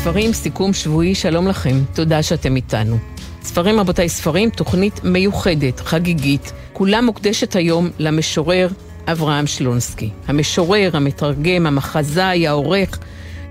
ספרים, סיכום שבועי, שלום לכם, תודה שאתם איתנו. ספרים רבותיי ספרים, תוכנית מיוחדת, חגיגית, כולה מוקדשת היום למשורר אברהם שלונסקי. המשורר, המתרגם, המחזאי, העורך,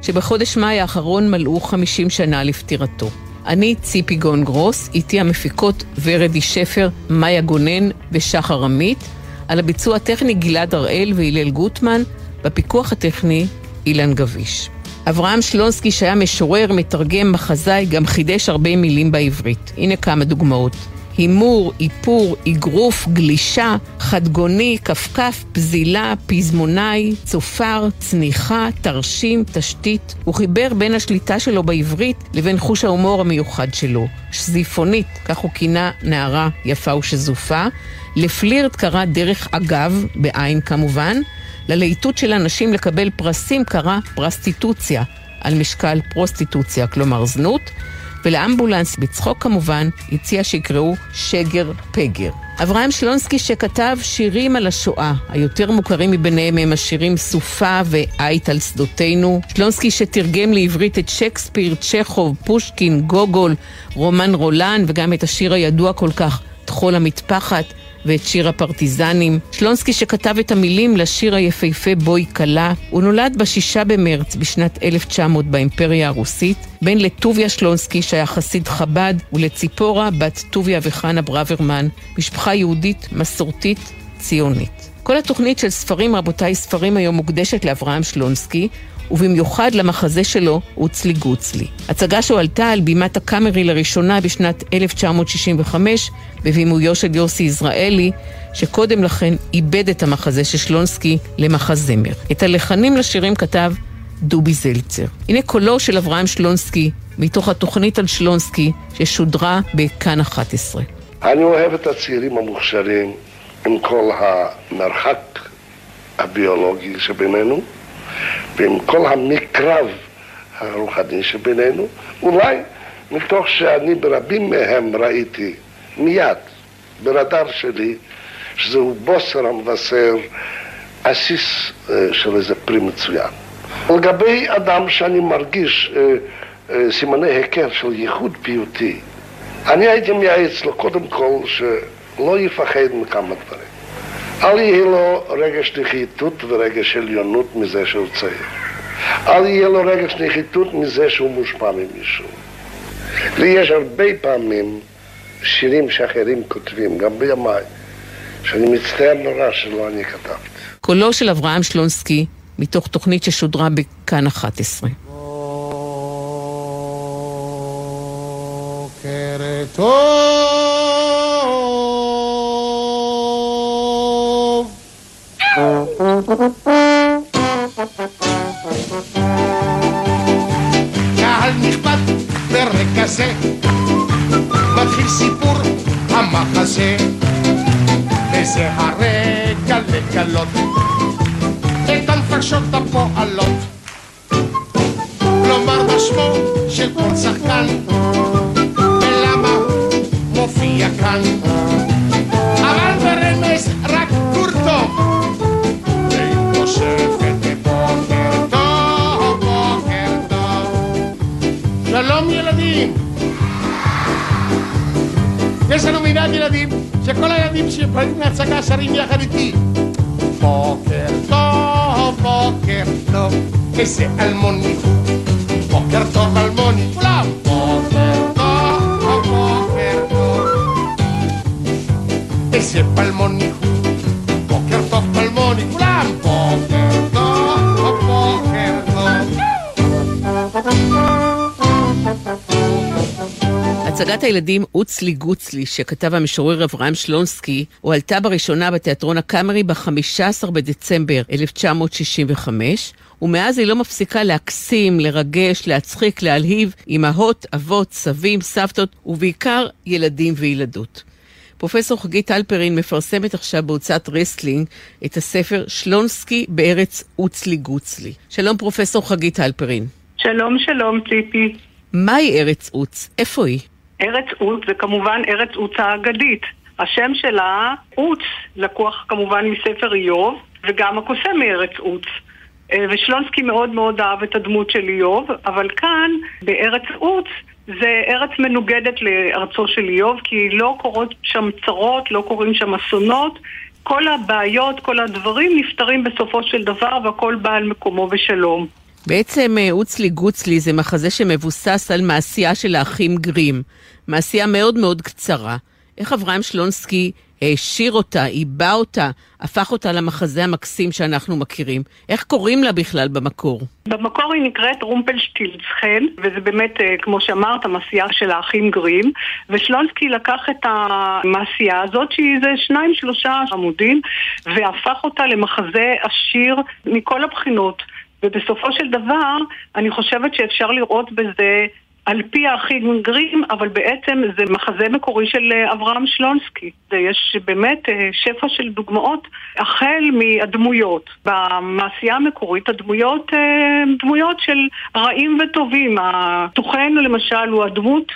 שבחודש מאי האחרון מלאו 50 שנה לפטירתו. אני ציפי גון גרוס, איתי המפיקות ורדי שפר, מאיה גונן ושחר עמית, על הביצוע הטכני גלעד הראל והלל גוטמן, בפיקוח הטכני אילן גביש. אברהם שלונסקי, שהיה משורר, מתרגם, מחזאי, גם חידש הרבה מילים בעברית. הנה כמה דוגמאות. הימור, איפור, אגרוף, גלישה, חדגוני, כפכף, פזילה, פזמונאי, צופר, צניחה, תרשים, תשתית. הוא חיבר בין השליטה שלו בעברית לבין חוש ההומור המיוחד שלו. שזיפונית, כך הוא כינה נערה יפה ושזופה. לפלירט קרא דרך אגב, בעין כמובן. ללהיטות של אנשים לקבל פרסים קרא פרסטיטוציה, על משקל פרוסטיטוציה, כלומר זנות. ולאמבולנס, בצחוק כמובן, הציע שיקראו שגר פגר. אברהם שלונסקי שכתב שירים על השואה, היותר מוכרים מביניהם הם השירים סופה ועית על שדותינו. שלונסקי שתרגם לעברית את שייקספיר, צ'כוב, פושקין, גוגול, רומן רולן וגם את השיר הידוע כל כך, טחול המטפחת. ואת שיר הפרטיזנים. שלונסקי שכתב את המילים לשיר היפהפה בואי כלה, הוא נולד בשישה במרץ בשנת 1900 באימפריה הרוסית, בן לטוביה שלונסקי שהיה חסיד חב"ד ולציפורה בת טוביה וחנה ברוורמן, משפחה יהודית מסורתית ציונית. כל התוכנית של ספרים, רבותיי, ספרים היום מוקדשת לאברהם שלונסקי, ובמיוחד למחזה שלו, אוצלי גוצלי. הצגה שהועלתה על בימת הקאמרי לראשונה בשנת 1965, בבימויו של יוסי יזרעאלי, שקודם לכן איבד את המחזה של שלונסקי למחזמר. את הלחנים לשירים כתב דובי זלצר. הנה קולו של אברהם שלונסקי, מתוך התוכנית על שלונסקי, ששודרה בכאן 11. אני אוהב את הצעירים המוכשרים עם כל המרחק הביולוגי שבינינו. ועם כל המקרב הרוחני שבינינו, אולי מתוך שאני ברבים מהם ראיתי מיד, ברדאר שלי, שזהו בוסר המבשר עסיס אה, של איזה פרי מצוין. לגבי אדם שאני מרגיש אה, אה, סימני היכר של ייחוד פיוטי, אני הייתי מייעץ לו קודם כל שלא יפחד מכמה דברים. אל יהיה לו רגש נחיתות ורגש עליונות מזה שהוא צעיר. אל יהיה לו רגש נחיתות מזה שהוא מושפע ממישהו. ויש הרבה פעמים שירים שאחרים כותבים, גם בימיי, שאני מצטער נורא שלא אני כתבתי. קולו של אברהם שלונסקי, מתוך תוכנית ששודרה בכאן 11. בוקר טוב קהל נכבד ברגע זה מתחיל סיפור המחזה וזה הרגע לגלות את הנפשות הפועלות יש לנו מנהג ילדים שכל הילדים שבאים להצגה שרים יחד איתי בוקר טוב, בוקר טוב, איזה אלמוני בוקר טוב אלמוני, כולם בוקר טוב, בוקר טוב איזה פלמוני הצגת הילדים "אוצלי גוצלי" שכתב המשורר אברהם שלונסקי, הועלתה בראשונה בתיאטרון הקאמרי ב-15 בדצמבר 1965, ומאז היא לא מפסיקה להקסים, לרגש, להצחיק, להלהיב אמהות, אבות, סבים, סבתות, ובעיקר ילדים וילדות. פרופסור חגית אלפרין מפרסמת עכשיו בהוצאת רסלינג את הספר שלונסקי בארץ אוצלי גוצלי. שלום פרופסור חגית אלפרין. שלום שלום ציפי. מהי ארץ עוץ? איפה היא? ארץ עוץ זה כמובן ארץ עוץ האגדית. השם שלה, עוץ, לקוח כמובן מספר איוב, וגם הקוסם מארץ עוץ. אה, ושלונסקי מאוד מאוד אהב את הדמות של איוב, אבל כאן, בארץ עוץ, זה ארץ מנוגדת לארצו של איוב, כי לא קורות שם צרות, לא קורים שם אסונות. כל הבעיות, כל הדברים נפתרים בסופו של דבר והכל בא על מקומו בשלום. בעצם אה, אוצלי גוצלי זה מחזה שמבוסס על מעשייה של האחים גרים. מעשייה מאוד מאוד קצרה. איך אברהם שלונסקי העשיר אותה, עיבה אותה, הפך אותה למחזה המקסים שאנחנו מכירים. איך קוראים לה בכלל במקור? במקור היא נקראת רומפלשטילצחן, וזה באמת, אה, כמו שאמרת, המעשייה של האחים גרים, ושלונסקי לקח את המעשייה הזאת, שהיא איזה שניים שלושה עמודים, והפך אותה למחזה עשיר מכל הבחינות. ובסופו של דבר, אני חושבת שאפשר לראות בזה על פי האחים גרים, אבל בעצם זה מחזה מקורי של אה, אברהם שלונסקי. ויש באמת אה, שפע של דוגמאות, החל מהדמויות. במעשייה המקורית הדמויות אה, דמויות של רעים וטובים. הטוחן למשל הוא הדמות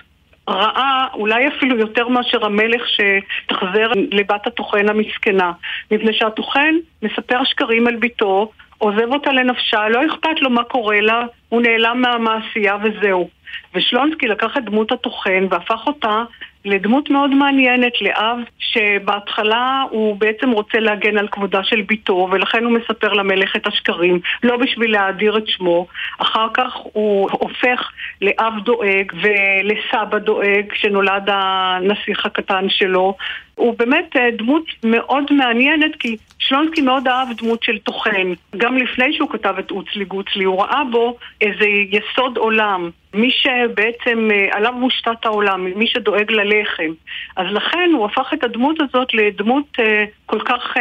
רעה, אולי אפילו יותר מאשר המלך שתחזר לבת הטוחן המסכנה. מפני שהטוחן מספר שקרים על בתו, עוזב אותה לנפשה, לא אכפת לו מה קורה לה, הוא נעלם מהמעשייה וזהו. ושלונסקי לקח את דמות הטוחן והפך אותה לדמות מאוד מעניינת, לאב שבהתחלה הוא בעצם רוצה להגן על כבודה של בתו ולכן הוא מספר למלך את השקרים, לא בשביל להאדיר את שמו. אחר כך הוא הופך לאב דואג ולסבא דואג כשנולד הנסיך הקטן שלו. הוא באמת אה, דמות מאוד מעניינת כי שלונסקי מאוד אהב דמות של טוחן. גם לפני שהוא כתב את אוצלי גוצלי הוא ראה בו איזה יסוד עולם. מי שבעצם אה, עליו מושתת העולם, מי שדואג ללחם. אז לכן הוא הפך את הדמות הזאת לדמות אה, כל כך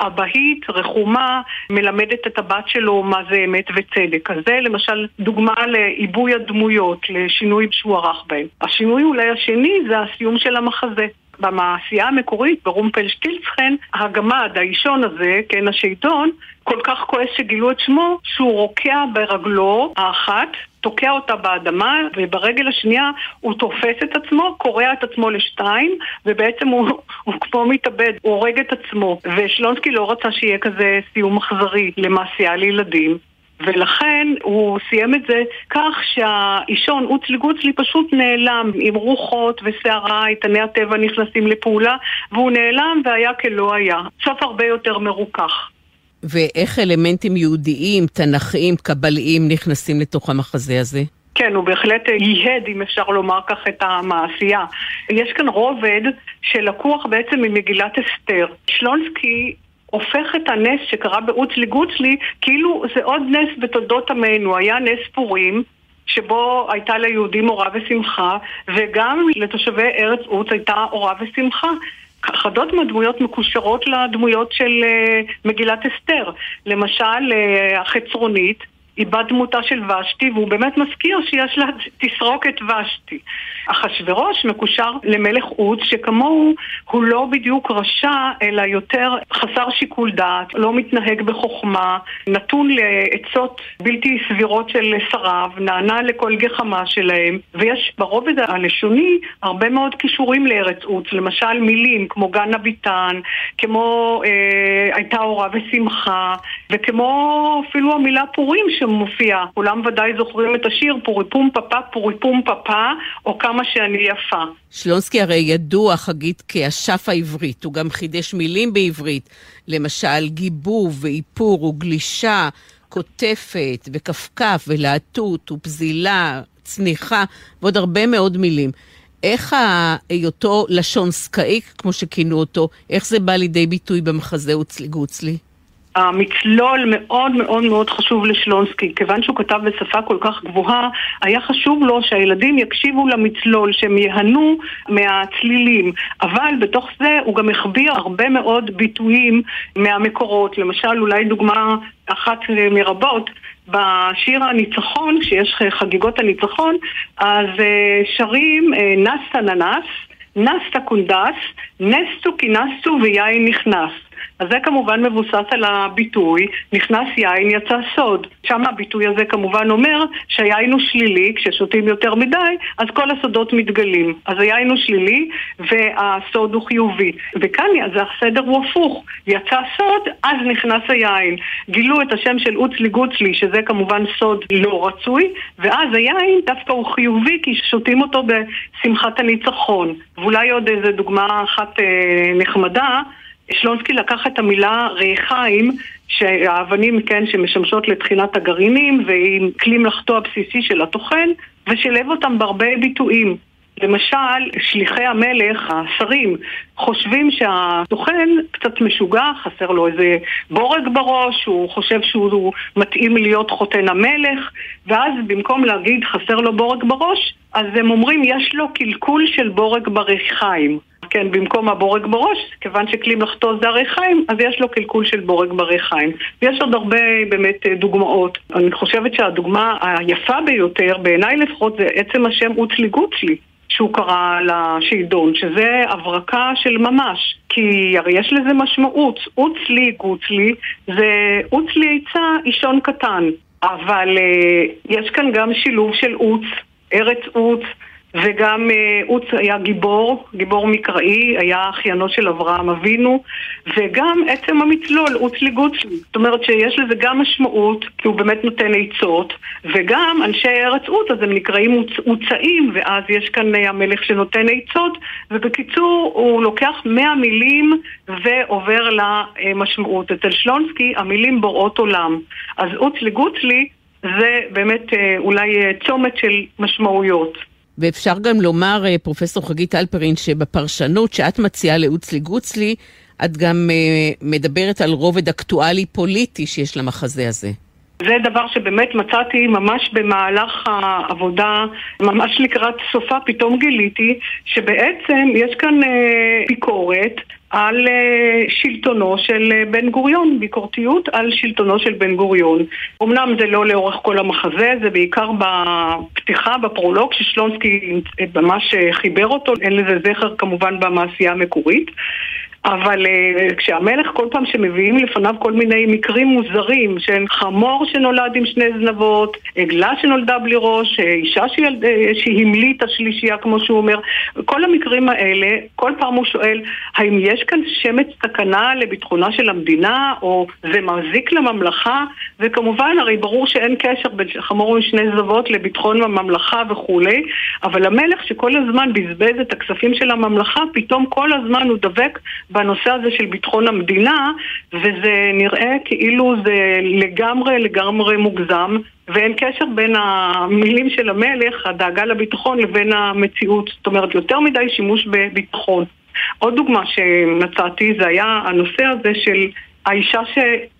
אבהית, רחומה, מלמדת את הבת שלו מה זה אמת וצדק. אז זה למשל דוגמה לעיבוי הדמויות, לשינוי שהוא ערך בהם. השינוי אולי השני זה הסיום של המחזה. במעשייה המקורית, ברומפלשטילצחן, הגמד, האישון הזה, כן, השייטון, כל כך כועס שגילו את שמו, שהוא רוקע ברגלו האחת, תוקע אותה באדמה, וברגל השנייה הוא תופס את עצמו, קורע את עצמו לשתיים, ובעצם הוא, הוא כמו מתאבד, הוא הורג את עצמו. ושלונסקי לא רצה שיהיה כזה סיום אכזרי למעשייה לילדים. ולכן הוא סיים את זה כך שהאישון אוצלי גוצלי פשוט נעלם עם רוחות וסערה, איתני הטבע נכנסים לפעולה והוא נעלם והיה כלא היה. סוף הרבה יותר מרוכך. ואיך אלמנטים יהודיים, תנכיים, קבליים נכנסים לתוך המחזה הזה? כן, הוא בהחלט ייהד, אם אפשר לומר כך, את המעשייה. יש כאן רובד שלקוח בעצם ממגילת אסתר. שלונסקי הופך את הנס שקרה באוצלי גוצלי כאילו זה עוד נס בתולדות עמנו. היה נס פורים, שבו הייתה ליהודים אורה ושמחה, וגם לתושבי ארץ עוץ הייתה אורה ושמחה. אחדות מהדמויות מקושרות לדמויות של uh, מגילת אסתר. למשל, uh, החצרונית היא בת דמותה של ושתי, והוא באמת מזכיר שיש לה תסרוקת ושתי. אחשורוש מקושר למלך עוץ, שכמוהו הוא לא בדיוק רשע, אלא יותר חסר שיקול דעת, לא מתנהג בחוכמה, נתון לעצות בלתי סבירות של שריו, נענה לכל גחמה שלהם, ויש ברובד הלשוני הרבה מאוד כישורים לארץ עוץ, למשל מילים כמו גן הביטן, כמו אה, הייתה אורה ושמחה, וכמו אפילו המילה פורים שמופיעה. כולם ודאי זוכרים את השיר פורי פום פפה פורי פום פפה, או כמה שאני יפה. שלונסקי הרי ידוע חגית כאשף העברית, הוא גם חידש מילים בעברית, למשל גיבוב ואיפור וגלישה, קוטפת וכפכף ולהטות ופזילה, צניחה ועוד הרבה מאוד מילים. איך היותו לשון סקאי, כמו שכינו אותו, איך זה בא לידי ביטוי במחזה אוצלי גוצלי? המצלול מאוד מאוד מאוד חשוב לשלונסקי, כיוון שהוא כתב בשפה כל כך גבוהה, היה חשוב לו שהילדים יקשיבו למצלול, שהם ייהנו מהצלילים. אבל בתוך זה הוא גם החביא הרבה מאוד ביטויים מהמקורות. למשל, אולי דוגמה אחת מרבות, בשיר הניצחון, כשיש חגיגות הניצחון, אז אה, שרים אה, נסטה ננס, נסטה קונדס, נסטו כינסטו ויין נכנס. אז זה כמובן מבוסס על הביטוי, נכנס יין יצא סוד. שם הביטוי הזה כמובן אומר שהיין הוא שלילי, כששותים יותר מדי, אז כל הסודות מתגלים. אז היין הוא שלילי והסוד הוא חיובי. וכאן אז הסדר הוא הפוך, יצא סוד, אז נכנס היין. גילו את השם של אוצלי גוצלי, שזה כמובן סוד לא רצוי, ואז היין דווקא הוא חיובי כי שותים אותו בשמחת הניצחון. ואולי עוד איזה דוגמה אחת אה, נחמדה, שלונסקי לקח את המילה ריחיים, שהאבנים, כן, שמשמשות לתחינת הגרעינים, ועם כלי מלאכתו הבסיסי של הטוחן, ושילב אותם בהרבה ביטויים. למשל, שליחי המלך, השרים, חושבים שהטוחן קצת משוגע, חסר לו איזה בורג בראש, הוא חושב שהוא מתאים להיות חותן המלך, ואז במקום להגיד חסר לו בורג בראש, אז הם אומרים יש לו קלקול של בורג בריחיים. כן, במקום הבורג בראש, כיוון שכלי מלאכתו זה הריחיים, אז יש לו קלקול של בורג בריחיים. ויש עוד הרבה באמת דוגמאות. אני חושבת שהדוגמה היפה ביותר, בעיניי לפחות, זה עצם השם אוצלי גוצלי. שהוא קרא לשלדון, שזה הברקה של ממש. כי הרי יש לזה משמעות. אוצלי גוצלי זה אוצלי עצה אישון קטן. אבל uh, יש כאן גם שילוב של אוץ, ארץ אוץ. וגם אה, היה גיבור, גיבור מקראי, היה אחיינו של אברהם אבינו, וגם עצם המצלול, אוצלי גוצלי. זאת אומרת שיש לזה גם משמעות, כי הוא באמת נותן עצות, וגם אנשי ארץ אות, אז הם נקראים אוצאים, ואז יש כאן אה, המלך שנותן עצות, ובקיצור, הוא לוקח מאה מילים ועובר למשמעות. אצל שלונסקי המילים בוראות עולם. אז אוצלי גוצלי זה באמת אה, אולי צומת של משמעויות. ואפשר גם לומר, אה, פרופסור חגית אלפרין, שבפרשנות שאת מציעה לאוצלי גוצלי, את גם uh, מדברת על רובד אקטואלי פוליטי שיש למחזה הזה. זה דבר שבאמת מצאתי ממש במהלך העבודה, ממש לקראת סופה, פתאום גיליתי שבעצם יש כאן אה, ביקורת על אה, שלטונו של אה, בן גוריון, ביקורתיות על שלטונו של בן גוריון. אמנם זה לא לאורך כל המחזה, זה בעיקר בפתיחה, בפרולוג, ששלונסקי ממש חיבר אותו, אין לזה זכר כמובן במעשייה המקורית. אבל uh, כשהמלך כל פעם שמביאים לפניו כל מיני מקרים מוזרים של חמור שנולד עם שני זנבות, עגלה שנולדה בלי ראש, אה, אישה שילד, אה, שהמליטה שלישייה כמו שהוא אומר, כל המקרים האלה, כל פעם הוא שואל האם יש כאן שמץ סכנה לביטחונה של המדינה או זה מזיק לממלכה? וכמובן הרי ברור שאין קשר בין חמור עם שני זנבות לביטחון הממלכה וכולי אבל המלך שכל הזמן בזבז את הכספים של הממלכה פתאום כל הזמן הוא דבק בנושא הזה של ביטחון המדינה, וזה נראה כאילו זה לגמרי לגמרי מוגזם, ואין קשר בין המילים של המלך, הדאגה לביטחון, לבין המציאות. זאת אומרת, יותר מדי שימוש בביטחון. עוד דוגמה שמצאתי זה היה הנושא הזה של האישה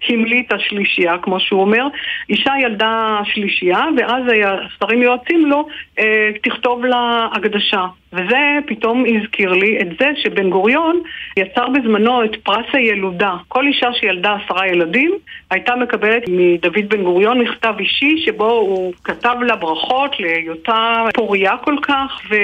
שהמליטה שלישייה, כמו שהוא אומר, אישה ילדה שלישייה, ואז השרים יועצים לו, אה, תכתוב לה הקדשה. וזה פתאום הזכיר לי את זה שבן גוריון יצר בזמנו את פרס הילודה. כל אישה שילדה עשרה ילדים הייתה מקבלת מדוד בן גוריון מכתב אישי שבו הוא כתב לה ברכות להיותה פוריה כל כך ו...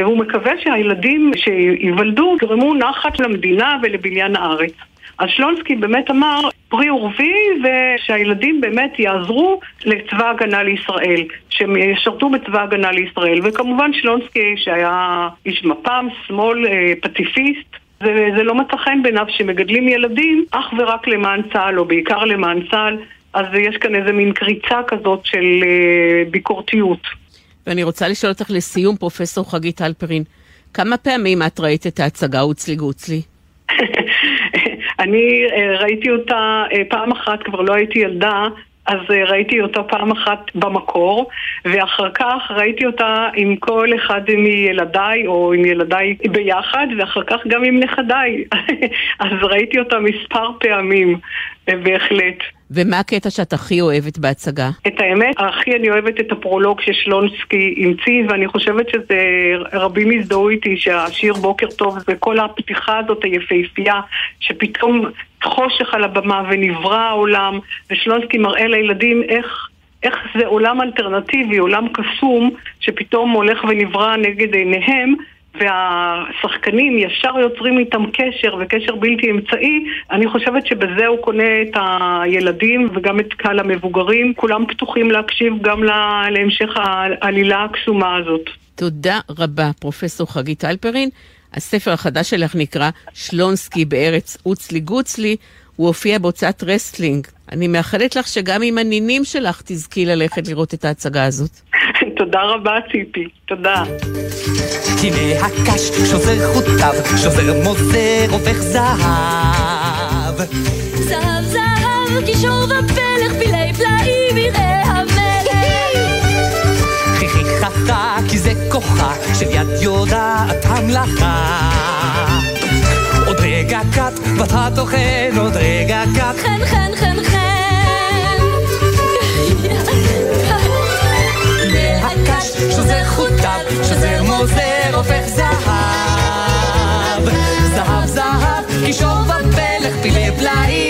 והוא מקווה שהילדים שייוולדו יגרמו נחת למדינה ולבניין הארץ. אז שלונסקי באמת אמר פרי ורבי ושהילדים באמת יעזרו לצבא הגנה לישראל, שהם ישרתו בצבא הגנה לישראל. וכמובן שלונסקי שהיה איש מפ"ם, שמאל, אה, פציפיסט, זה, זה לא מצא חן בעיניו שמגדלים ילדים אך ורק למען צה"ל או בעיקר למען צה"ל, אז יש כאן איזה מין קריצה כזאת של אה, ביקורתיות. ואני רוצה לשאול אותך לסיום, פרופסור חגית הלפרין, כמה פעמים את ראית את ההצגה אוצלי גוצלי? אני אה, ראיתי אותה אה, פעם אחת, כבר לא הייתי ילדה, אז אה, ראיתי אותה פעם אחת במקור, ואחר כך ראיתי אותה עם כל אחד מילדיי, או עם ילדיי ביחד, ואחר כך גם עם נכדיי. אז ראיתי אותה מספר פעמים, בהחלט. ומה הקטע שאת הכי אוהבת בהצגה? את האמת, הכי אני אוהבת את הפרולוג ששלונסקי המציא, ואני חושבת שזה, רבים הזדהו איתי שהשיר בוקר טוב וכל הפתיחה הזאת היפהפייה, שפתאום חושך על הבמה ונברא העולם, ושלונסקי מראה לילדים איך... איך זה עולם אלטרנטיבי, עולם קסום, שפתאום הולך ונברא נגד עיניהם, והשחקנים ישר יוצרים איתם קשר וקשר בלתי אמצעי, אני חושבת שבזה הוא קונה את הילדים וגם את קהל המבוגרים. כולם פתוחים להקשיב גם להמשך העלילה הקסומה הזאת. תודה רבה, פרופסור חגית אלפרין. הספר החדש שלך נקרא שלונסקי בארץ אוצלי גוצלי. הוא הופיע בהוצאת רסלינג. אני מאחלת לך שגם עם הנינים שלך תזכי ללכת לראות את ההצגה הזאת. תודה רבה, ציפי. תודה. הנה הקש שוזר חוטיו, שוזר מוזר הופך זהב. זהב זהב, קישור ופלך, פילי פלאים יראה המלך. חיכי חכה, כי זה כוחה של יד יודעת המלאכה. עוד רגע קט, ואתה טוחן, עוד רגע קט. חן חן. שוזר חוטיו, שוזר מוזר הופך זהב. זהב זהב, קישור ופלך, פילי פלאים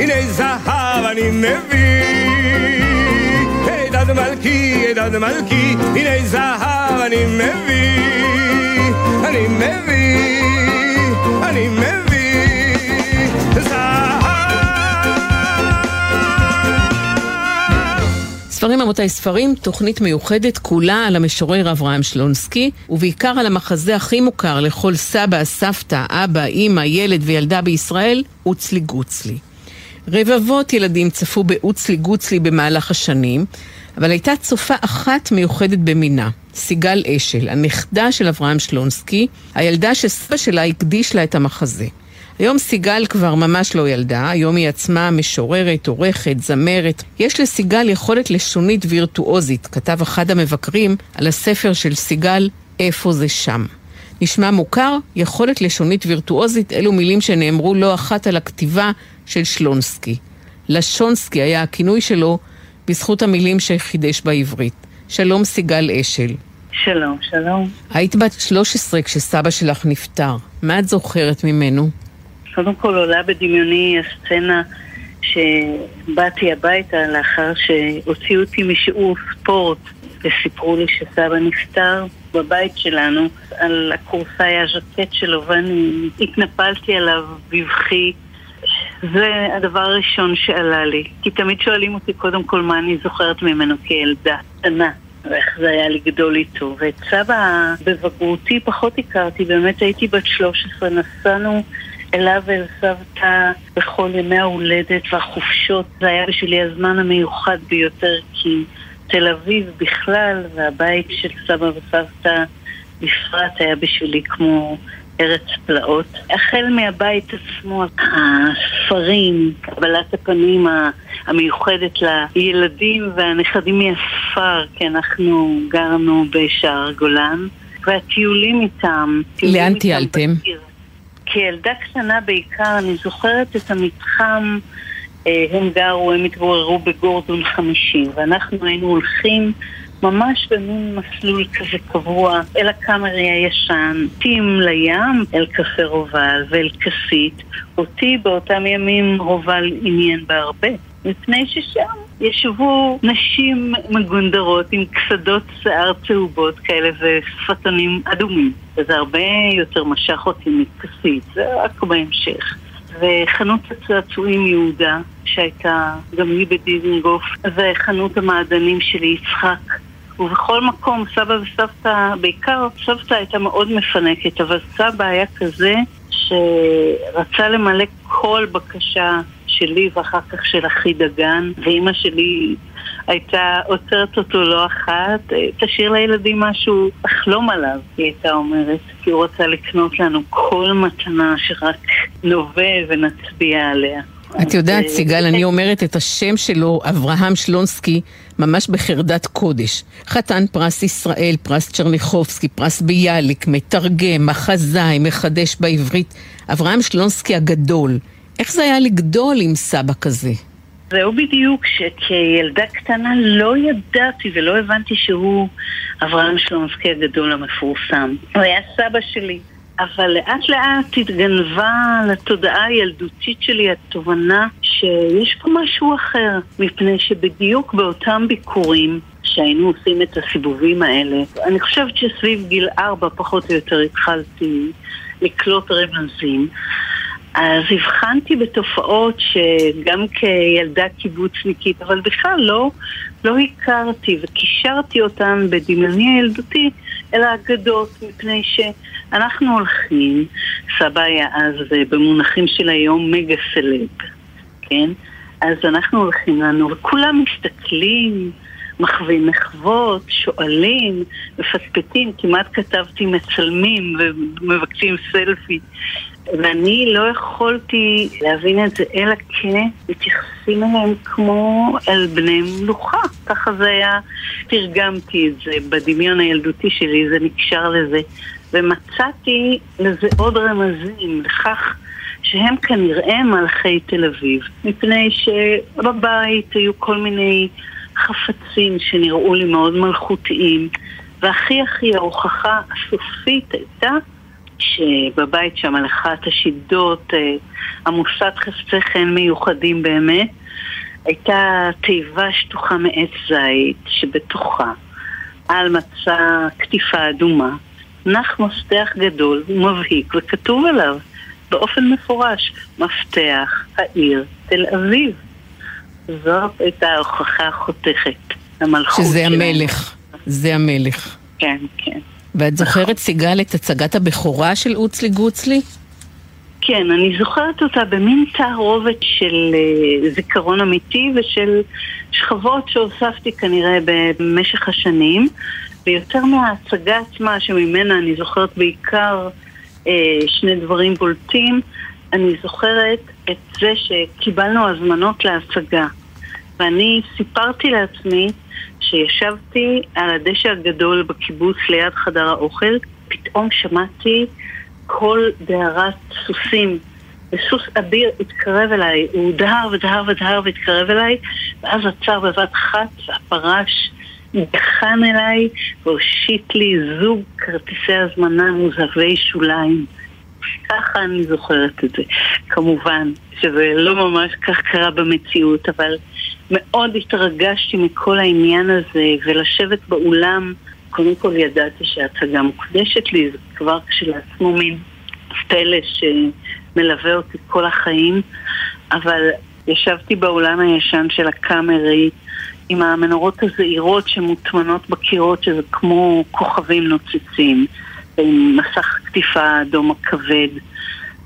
הנה זהב אני מביא. היי דד מלכי, היי דד מלכי, הנה זהב אני מביא. אני מביא, אני מביא. זהב! ספרים רבותיי ספרים, תוכנית מיוחדת כולה על המשורר אברהם שלונסקי, ובעיקר על המחזה הכי מוכר לכל סבא, סבתא, אבא, אימא, ילד וילדה בישראל, אוצלי גוצלי. רבבות ילדים צפו באוצלי גוצלי במהלך השנים, אבל הייתה צופה אחת מיוחדת במינה, סיגל אשל, הנכדה של אברהם שלונסקי, הילדה שסבא שלה הקדיש לה את המחזה. היום סיגל כבר ממש לא ילדה, היום היא עצמה משוררת, עורכת, זמרת. יש לסיגל יכולת לשונית וירטואוזית, כתב אחד המבקרים על הספר של סיגל, איפה זה שם. נשמע מוכר, יכולת לשונית וירטואוזית, אלו מילים שנאמרו לא אחת על הכתיבה של שלונסקי. לשונסקי היה הכינוי שלו בזכות המילים שחידש בעברית. שלום סיגל אשל. שלום, שלום. היית בת 13 כשסבא שלך נפטר. מה את זוכרת ממנו? קודם כל עולה בדמיוני הסצנה שבאתי הביתה לאחר שהוציאו אותי משיעור ספורט וסיפרו לי שסבא נפטר בבית שלנו על הכורסה היה ז'קט שלו ואני התנפלתי עליו בבכי זה הדבר הראשון שעלה לי כי תמיד שואלים אותי קודם כל מה אני זוכרת ממנו כילדה קטנה ואיך זה היה לגדול איתו. ואת סבא בבגרותי פחות הכרתי, באמת הייתי בת 13, נסענו אליו ואל סבתא בכל ימי ההולדת והחופשות. זה היה בשבילי הזמן המיוחד ביותר, כי תל אביב בכלל והבית של סבא וסבתא בפרט היה בשבילי כמו ארץ פלאות. החל מהבית עצמו, הספרים, קבלת הפנים המיוחדת לילדים והנכדים מהספר, כי אנחנו גרנו בשער גולן, והטיולים איתם. לאן טיילתם? כילדה קטנה בעיקר, אני זוכרת את המתחם, הם גרו, הם התגוררו בגורדון 50, ואנחנו היינו הולכים ממש במין מסלול כזה קבוע אל הקאמרי הישן, טים לים, אל קפה רובל ואל כסית. אותי באותם ימים רובל עניין בהרבה. מפני ששם ישבו נשים מגונדרות עם קסדות שיער צהובות כאלה ושפתונים אדומים. וזה הרבה יותר משך אותי מכסית, זה רק בהמשך. וחנות הצעצועים יהודה, שהייתה גם היא בדיזנגוף, וחנות המעדנים של יצחק. ובכל מקום, סבא וסבתא, בעיקר סבתא הייתה מאוד מפנקת, אבל סבא היה כזה שרצה למלא כל בקשה שלי ואחר כך של אחי דגן, ואימא שלי הייתה עוצרת אותו לא אחת, אה, תשאיר לילדים משהו לחלום עליו, היא הייתה אומרת, כי הוא רצה לקנות לנו כל מתנה שרק נובע ונצביע עליה. את יודעת, סיגל, אה, אני אומרת את השם שלו, אברהם שלונסקי, ממש בחרדת קודש. חתן פרס ישראל, פרס צ'רניחובסקי, פרס ביאליק, מתרגם, מחזאי, מחדש בעברית. אברהם שלונסקי הגדול. איך זה היה לגדול עם סבא כזה? זהו בדיוק, שכילדה קטנה לא ידעתי ולא הבנתי שהוא אברהם שלונסקי הגדול המפורסם. הוא היה סבא שלי. אבל לאט לאט התגנבה לתודעה הילדותית שלי התובנה שיש פה משהו אחר, מפני שבדיוק באותם ביקורים שהיינו עושים את הסיבובים האלה, אני חושבת שסביב גיל ארבע פחות או יותר התחלתי לקלוט רמזים. אז הבחנתי בתופעות שגם כילדה קיבוצניקית, אבל בכלל לא, לא הכרתי וקישרתי אותן בדמיוני הילדותי אל האגדות, מפני שאנחנו הולכים, סבא היה אז במונחים של היום מגה סלב, כן? אז אנחנו הולכים לנו וכולם מסתכלים, מחווים מחוות, שואלים, מפטפטים, כמעט כתבתי מצלמים ומבקשים סלפי. ואני לא יכולתי להבין את זה, אלא כמתייחסים אליהם כמו אל בני מלוכה. ככה זה היה, תרגמתי את זה בדמיון הילדותי שלי, זה נקשר לזה. ומצאתי לזה עוד רמזים, לכך שהם כנראה מלכי תל אביב. מפני שבבית היו כל מיני חפצים שנראו לי מאוד מלכותיים, והכי הכי ההוכחה הסופית הייתה שבבית שם על אחת השידות אה, עמוסת חפצי חן מיוחדים באמת, הייתה תיבה שטוחה מעץ זית שבתוכה, על מצע קטיפה אדומה, נח מפתח גדול ומבהיק וכתוב עליו באופן מפורש, מפתח העיר תל אביב. זאת הייתה ההוכחה החותכת למלכות שזה שלנו. המלך. זה המלך. כן, כן. ואת זוכרת, סיגל, את הצגת הבכורה של אוצלי גוצלי? כן, אני זוכרת אותה במין תערובת של אה, זיכרון אמיתי ושל שכבות שהוספתי כנראה במשך השנים, ויותר מההצגה עצמה, שממנה אני זוכרת בעיקר אה, שני דברים בולטים, אני זוכרת את זה שקיבלנו הזמנות להצגה, ואני סיפרתי לעצמי שישבתי על הדשא הגדול בקיבוץ ליד חדר האוכל, פתאום שמעתי קול דהרת סוסים. וסוס אביר התקרב אליי, הוא דהר ודהר ודהר והתקרב אליי, ואז עצר בבת אחת, והפרש דחן אליי והושיט לי זוג כרטיסי הזמנה מוזהבי שוליים. ככה אני זוכרת את זה. כמובן שזה לא ממש כך קרה במציאות, אבל מאוד התרגשתי מכל העניין הזה, ולשבת באולם, קודם כל ידעתי שההצגה מוקדשת לי, זה כבר כשלעצמו מין פלא שמלווה אותי כל החיים, אבל ישבתי באולם הישן של הקאמרי עם המנורות הזעירות שמוטמנות בקירות, שזה כמו כוכבים נוצצים, עם מסך קטיפה האדום הכבד,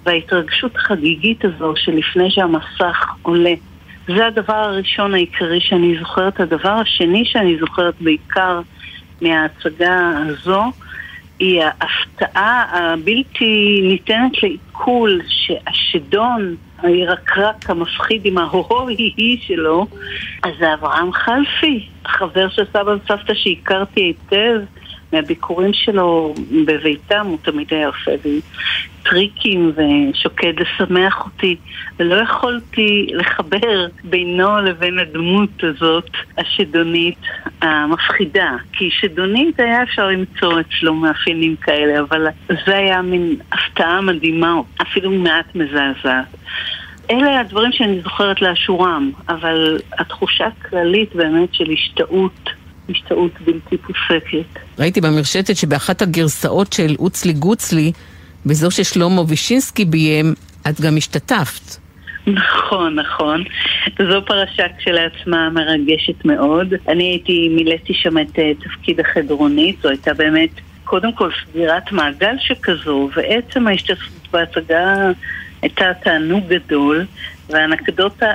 וההתרגשות החגיגית הזו שלפני שהמסך עולה. זה הדבר הראשון העיקרי שאני זוכרת. הדבר השני שאני זוכרת בעיקר מההצגה הזו, היא ההפתעה הבלתי ניתנת לעיכול שהשדון, הירקרק המפחיד עם ההוהו-הי-הי שלו, אז זה אברהם חלפי, החבר של סבא וסבתא שהכרתי היטב מהביקורים שלו בביתם, הוא תמיד היה עושה לי טריקים ושוקד לשמח אותי, ולא יכולתי לחבר בינו לבין הדמות הזאת, השדונית, המפחידה. כי שדונית היה אפשר למצוא אצלו מאפיינים כאלה, אבל זה היה מין הפתעה מדהימה, אפילו מעט מזעזעת. אלה הדברים שאני זוכרת לאשורם, אבל התחושה הכללית באמת של השתאות, השתאות בלתי פוסקת. ראיתי במרשתת שבאחת הגרסאות של אוצלי גוצלי, בזו ששלמה וישינסקי ביים, את גם השתתפת. נכון, נכון. זו פרשה כשלעצמה מרגשת מאוד. אני הייתי, מילאתי שם את אה, תפקיד החדרונית, זו הייתה באמת קודם כל סגירת מעגל שכזו, ועצם ההשתתפות בהצגה הייתה תענוג גדול, והאנקדוטה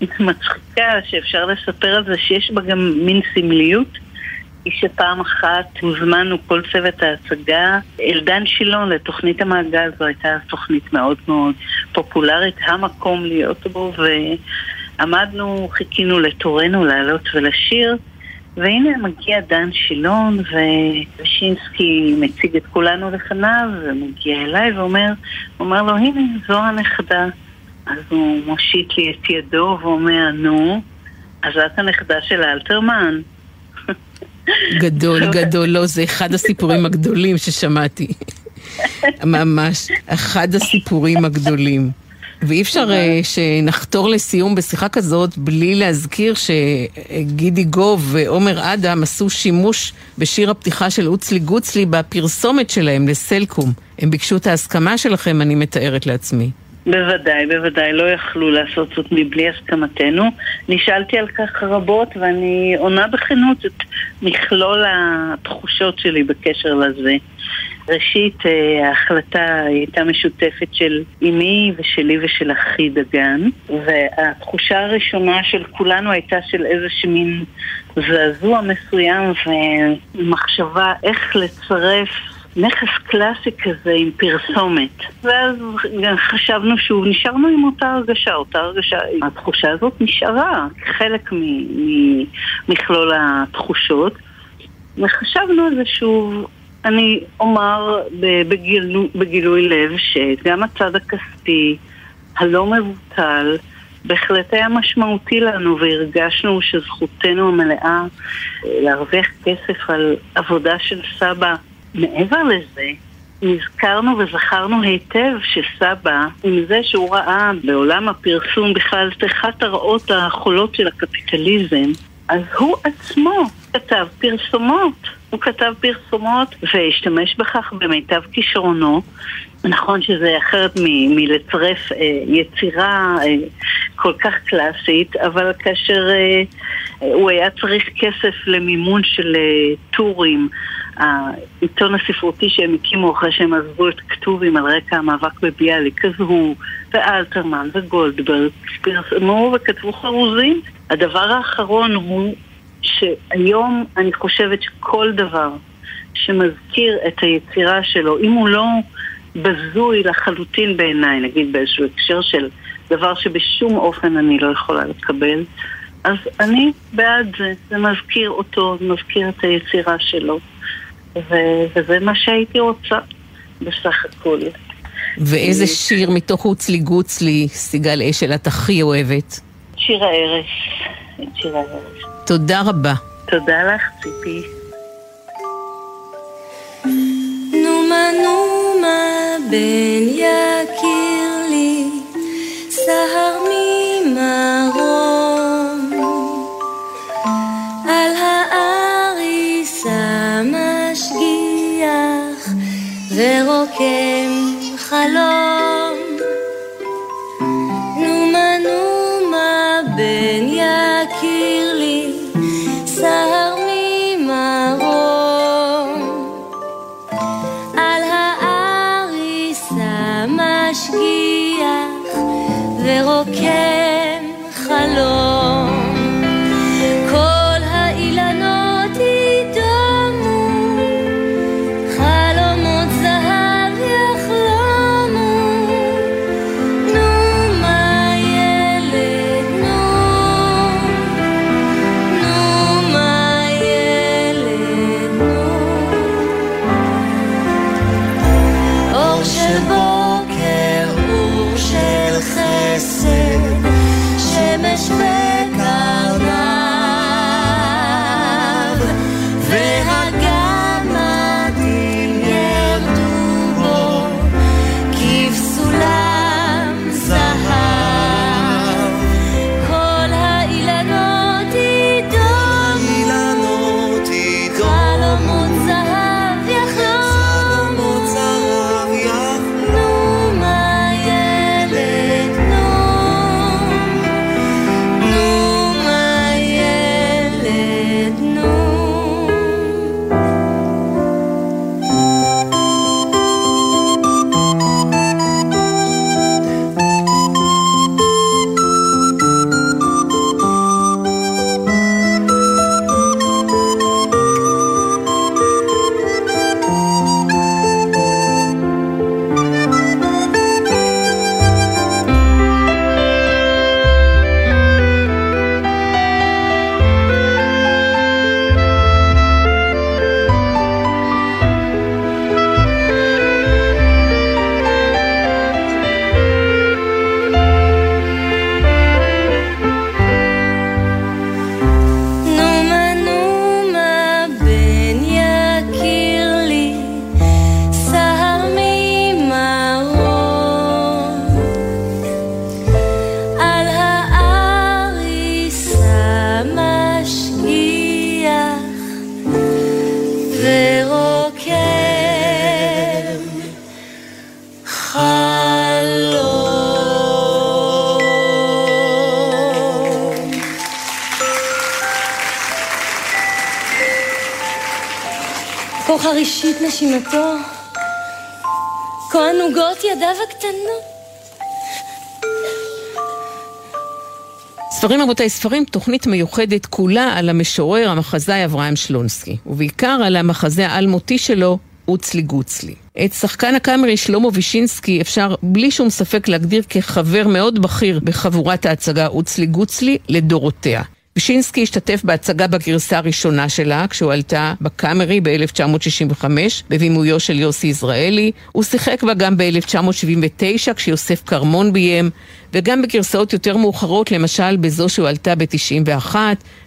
המצחיקה שאפשר לספר על זה שיש בה גם מין סמליות היא שפעם אחת הוזמנו כל צוות ההצגה אל דן שילון לתוכנית המעגל, זו הייתה תוכנית מאוד מאוד פופולרית, המקום להיות בו, ועמדנו, חיכינו לתורנו לעלות ולשיר. והנה מגיע דן שילון, ושינסקי מציג את כולנו לפניו, ומגיע אליי ואומר, אומר לו, הנה, זו הנכדה. אז הוא מושיט לי את ידו ואומר, נו, אז את הנכדה של אלתרמן. גדול, גדול, לא, זה אחד הסיפורים הגדולים ששמעתי. ממש, אחד הסיפורים הגדולים. ואי אפשר uh, שנחתור לסיום בשיחה כזאת בלי להזכיר שגידי גוב ועומר אדם עשו שימוש בשיר הפתיחה של אוצלי גוצלי בפרסומת שלהם לסלקום. הם ביקשו את ההסכמה שלכם, אני מתארת לעצמי. בוודאי, בוודאי, לא יכלו לעשות זאת מבלי הסכמתנו. נשאלתי על כך רבות ואני עונה בכנות את מכלול התחושות שלי בקשר לזה. ראשית, אה, ההחלטה הייתה משותפת של אמי ושלי ושל אחי דגן, והתחושה הראשונה של כולנו הייתה של איזשהו מין זעזוע מסוים ומחשבה איך לצרף נכס קלאסי כזה עם פרסומת. ואז חשבנו שוב, נשארנו עם אותה הרגשה, אותה הרגשה, התחושה הזאת נשארה חלק ממכלול התחושות. וחשבנו על זה שוב, אני אומר בגילו, בגילוי לב שגם הצד הכספי הלא מבוטל בהחלט היה משמעותי לנו והרגשנו שזכותנו המלאה להרוויח כסף על עבודה של סבא מעבר לזה, נזכרנו וזכרנו היטב שסבא, עם זה שהוא ראה בעולם הפרסום בכלל את אחת הרעות החולות של הקפיטליזם, אז הוא עצמו כתב פרסומות. הוא כתב פרסומות והשתמש בכך במיטב כישרונו. נכון שזה אחרת מ- מלצרף אה, יצירה אה, כל כך קלאסית, אבל כאשר אה, הוא היה צריך כסף למימון של אה, טורים, העיתון הספרותי שהם הקימו אחרי שהם עזבו את כתובים על רקע המאבק בביאליק, אז הוא ואלתרמן וגולדברג פרסמו וכתבו חרוזים. הדבר האחרון הוא שהיום אני חושבת שכל דבר שמזכיר את היצירה שלו, אם הוא לא בזוי לחלוטין בעיניי, נגיד באיזשהו הקשר של דבר שבשום אופן אני לא יכולה לקבל, אז אני בעד זה, זה מזכיר אותו, מזכיר את היצירה שלו. ו- וזה מה שהייתי רוצה, בסך הכל. ואיזה שיר מתוך הוצלי גוצלי, סיגל אשל, את הכי אוהבת? שיר. את שיר הערש. תודה רבה. תודה לך, ציפי. נומה נומה בן יקיר לי, סהר ממרום, על העריסה משגיח, ורוקם חלום. חלום. כה חרישית נשינתו, כה ענוגות ידיו הקטנות. ספרים רבותיי, ספרים, תוכנית מיוחדת כולה על המשורר, המחזאי אברהם שלונסקי, ובעיקר על המחזה האלמותי שלו, אוצלי גוצלי. את שחקן הקאמרי שלמה וישינסקי אפשר בלי שום ספק להגדיר כחבר מאוד בכיר בחבורת ההצגה אוצלי גוצלי לדורותיה. וישינסקי השתתף בהצגה בגרסה הראשונה שלה, כשהוא עלתה בקאמרי ב-1965, בבימויו של יוסי יזרעאלי. הוא שיחק בה גם ב-1979, כשיוסף כרמון ביים, וגם בגרסאות יותר מאוחרות, למשל בזו שהועלתה ב-91,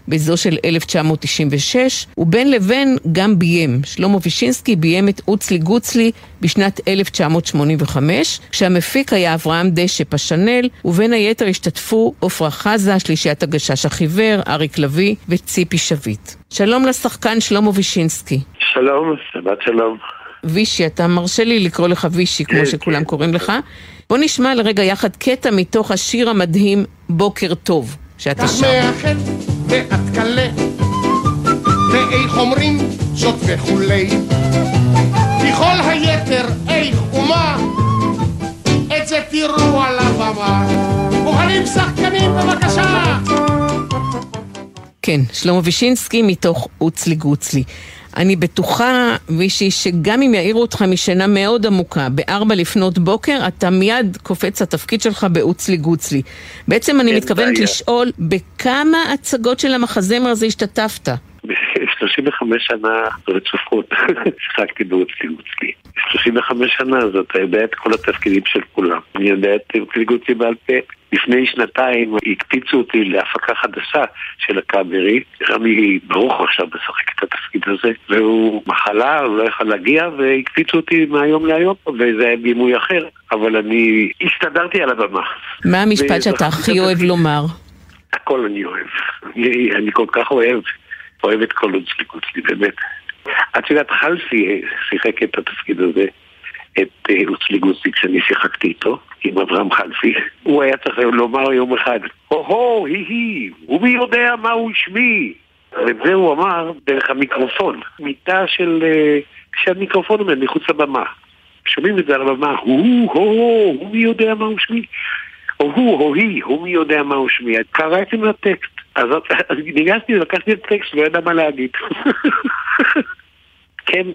בזו של 1996, ובין לבין גם ביים. שלמה וישינסקי ביים את אוצלי גוצלי בשנת 1985, כשהמפיק היה אברהם דשא פשנל, ובין היתר השתתפו עפרה חזה, שלישיית הגשש החיוור, אריק לביא וציפי שביט. שלום לשחקן שלמה וישינסקי. שלום, שבת שלום. וישי, אתה מרשה לי לקרוא לך וישי, כמו כן, שכולם כן. קוראים לך. בוא נשמע לרגע יחד קטע מתוך השיר המדהים "בוקר טוב", שאתה שר. ואת קלה, ואיך אומרים זאת וכולי. ככל היתר איך ומה, את זה תראו על הבמה. מוכנים שחקנים בבקשה! כן, שלמה וישינסקי מתוך אוצלי גוצלי. אני בטוחה, וישי, שגם אם יעירו אותך משינה מאוד עמוקה, בארבע לפנות בוקר, אתה מיד קופץ לתפקיד שלך באוצלי גוצלי. בעצם אני מתכוונת בעיה. לשאול, בכמה הצגות של המחזמר הזה השתתפת? ב-35 שנה רצופות שיחקתי באוצלי גוצלי. 35 שנה, אז אתה יודע את כל התפקידים של כולם. אני יודע את אוצלי גוצלי בעל פה. לפני שנתיים הקפיצו אותי להפקה חדשה של הקאמרי. רמי ברוך עכשיו משחק את התפקיד הזה, והוא מחלה, הוא לא יכול להגיע, והקפיצו אותי מהיום להיום, וזה היה בימוי אחר, אבל אני הסתדרתי על הבמה. מה המשפט שאתה הכי אוהב לומר? הכל אני אוהב. אני, אני כל כך אוהב, אוהב את כל הצליקות שלי, באמת. את יודעת, חלפי שיחק את התפקיד הזה, את אה, אוצלי גוסי, כשאני שיחקתי איתו, עם אברהם חלפי. הוא היה צריך לומר יום אחד, הו-הו, הי-הי, ומי יודע מהו שמי? ואת זה הוא אמר דרך המיקרופון, מיטה של... אה, שהמיקרופון עומד מחוץ לבמה. שומעים את זה על הבמה, הוא, הו-הו, ומי יודע מהו שמי? או הוא או היא, הוא מי יודע מהו שמי. קראתי מהטקסט. אז ניגשתי, לקחתי את הטקסט, לא ידע מה להגיד. כן,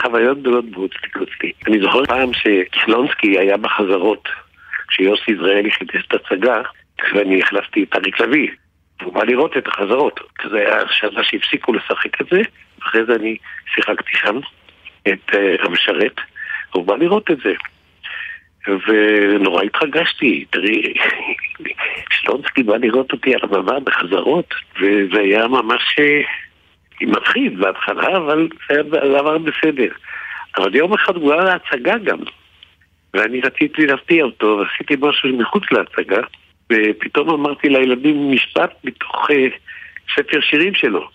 חוויות גדולות באוצלי. אני זוכר פעם שסלונסקי היה בחזרות, כשיוסי יזרעאלי חידש את ההצגה, ואני החלפתי את אריק לביא. הוא בא לראות את החזרות. זה היה השנה שהפסיקו לשחק את זה, ואחרי זה אני שיחקתי שם את אה, המשרת, הוא בא לראות את זה. ונורא התרגשתי, תראי, שלונסקי בא לראות אותי על הבמה בחזרות, וזה היה ממש אה, מפחיד בהתחלה, אבל זה עבר בסדר. אבל יום אחד הוא בא להצגה גם, ואני רציתי להפתיע אותו, ועשיתי משהו מחוץ להצגה, ופתאום אמרתי לילדים משפט מתוך אה, ספר שירים שלו,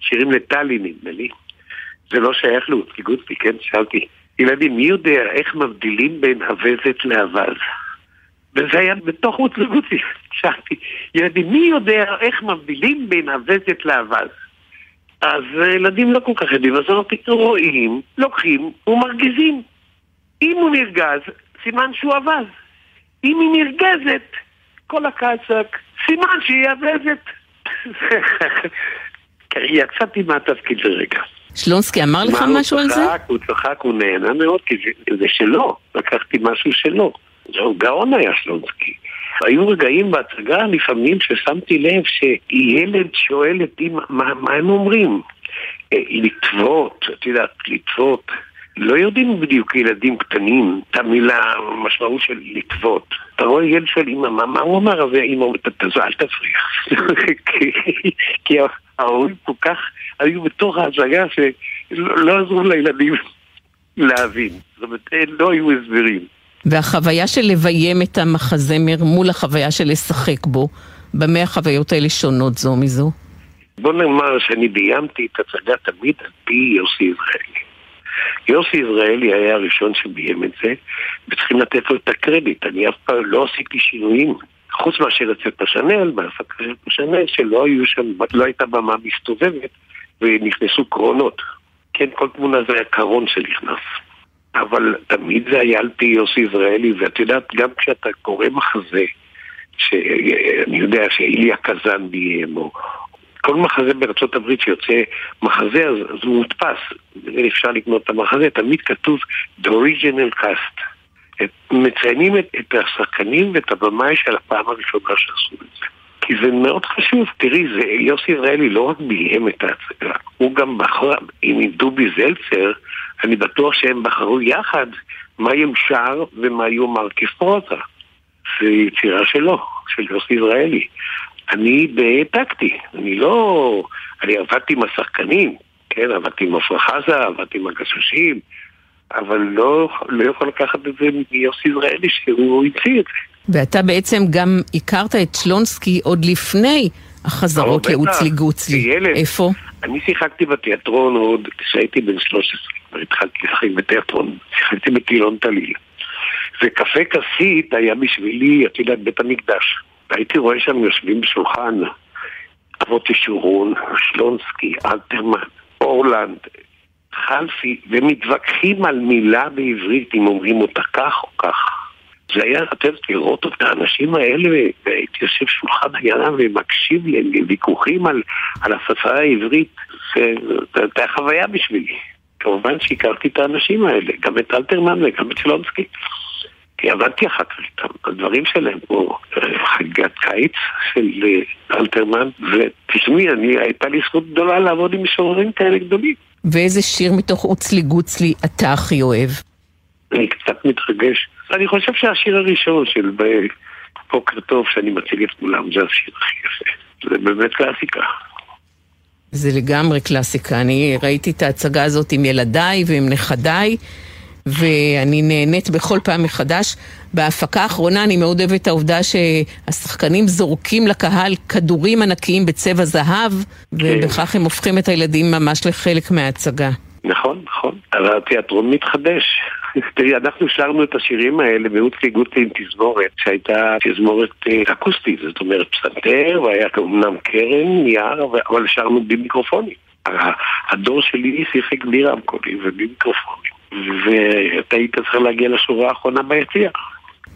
שירים לטלי נדמה לי. זה לא שייך לאוצלי גוצלי, כן? שאלתי, ילדים, מי יודע איך מבדילים בין אווזת לאווז? וזה היה בתוך אוצלי גוצלי. שאלתי, ילדים, מי יודע איך מבדילים בין אווזת לאווז? אז ילדים לא כל כך יודעים, אז אמרתי, רואים, לוקחים ומרגיזים. אם הוא נרגז, סימן שהוא אווז. אם היא נרגזת, כל הקצק, סימן שהיא אווזת. יצאתי מהתפקיד לרגע. שלונסקי אמר לך הוא משהו על זה? צחק, הוא צחק, הוא נהנה מאוד, כי זה, זה שלו, לקחתי משהו שלו. זהו, גאון היה שלונסקי. היו רגעים בהצגה לפעמים ששמתי לב שילד שואל את אמא, מה, מה הם אומרים? אה, לטוות, את יודעת, לטוות. לא יודעים בדיוק ילדים קטנים את המילה, המשמעות של לטוות. אתה רואה ילד שואל אמא, מה, מה הוא אמר? אז אמא אומרת, "ת- ת- אל תפריח. כי- ההורים כל כך היו בתוך ההצגה שלא לא עזרו לילדים להבין. זאת אומרת, אה, לא היו הסברים. והחוויה של לביים את המחזמר מול החוויה של לשחק בו, במה החוויות האלה שונות זו מזו? בוא נאמר שאני ביימתי את הצגה תמיד על פי יוסי יזרעאלי. יוסי יזרעאלי היה הראשון שביים את זה, וצריכים לתת לו את הקרדיט. אני אף פעם לא עשיתי שינויים. חוץ מאשר אצל פשנל, בהפקה של פשנל, שלא היו שם, לא הייתה במה מסתובבת, ונכנסו קרונות. כן, כל תמונה זה היה קרון שנכנס. אבל תמיד זה היה על פי יוסי יזרעאלי, ואת יודעת, גם כשאתה קורא מחזה, שאני יודע שאיליה קזן ביים, או כל מחזה בארצות הברית שיוצא מחזה, אז, אז הוא מודפס, אפשר לקנות את המחזה, תמיד כתוב The Original Cast. את, מציינים את, את השחקנים ואת הבמאי של הפעם הראשונה שעשו את זה. כי זה מאוד חשוב, תראי, זה, יוסי ישראלי לא רק ביים את ההצגה, הוא גם בחר, עם דובי זלצר, אני בטוח שהם בחרו יחד מה יאושר ומה יאמר כפרוזה. זה יצירה שלו, של יוסי ישראלי. אני בהעתקתי, אני לא... אני עבדתי עם השחקנים, כן, עבדתי עם עפרה חזה, עבדתי עם הגששים, אבל לא, לא יכול לקחת את זה מיוסי ישראלי שהוא המציא את זה. ואתה בעצם גם הכרת את שלונסקי עוד לפני החזרות בטח, לאוצלי גוצלי. כילד. איפה? אני שיחקתי בתיאטרון עוד כשהייתי בן 13, כבר התחלתי לשחק בתיאטרון, שיחקתי בטילון טליל. וקפה כסית היה בשבילי, את יודעת, בית המקדש. והייתי רואה שם יושבים בשולחן אבות ישורון, שלונסקי, אלתרמן, אורלנד, חלפי, ומתווכחים על מילה בעברית אם אומרים אותה כך או כך. זה היה, יודעת, לראות את האנשים האלה, והייתי יושב שולחן הירם ומקשיב להם ויכוחים על, על השפה העברית, זה הייתה חוויה בשבילי. כמובן שהכרתי את האנשים האלה, גם את אלתרמן וגם את שלונסקי. כי עבדתי אחר כך איתם, הדברים שלהם, כמו אה, חגיגת קיץ של אה, אלתרמן, ותשמעי, אני, הייתה לי זכות גדולה לעבוד עם משוררים כאלה גדולים. ואיזה שיר מתוך אוצלי גוצלי אתה הכי אוהב? אני קצת מתרגש. אני חושב שהשיר הראשון של ב- בוקר טוב, שאני מציג את כולם, זה השיר הכי יפה. זה באמת קלאסיקה. זה לגמרי קלאסיקה. אני ראיתי את ההצגה הזאת עם ילדיי ועם נכדיי, ואני נהנית בכל פעם מחדש. בהפקה האחרונה אני מאוד אוהבת את העובדה שהשחקנים זורקים לקהל כדורים ענקיים בצבע זהב, ובכך הם הופכים את הילדים ממש לחלק מההצגה. נכון, נכון. אבל התיאטרון מתחדש. תראי, אנחנו שרנו את השירים האלה באוצלי גוטלי עם תזמורת, שהייתה תזמורת אה, אקוסטית, זאת אומרת פסנתר, והיה אמנם קרן, נייר, אבל- שרנו בלי מיקרופונים. ה- הדור שלי שיחק בלי רמקולים ובלי מיקרופונים. ואתה היית צריך להגיע לשורה האחרונה ביציע.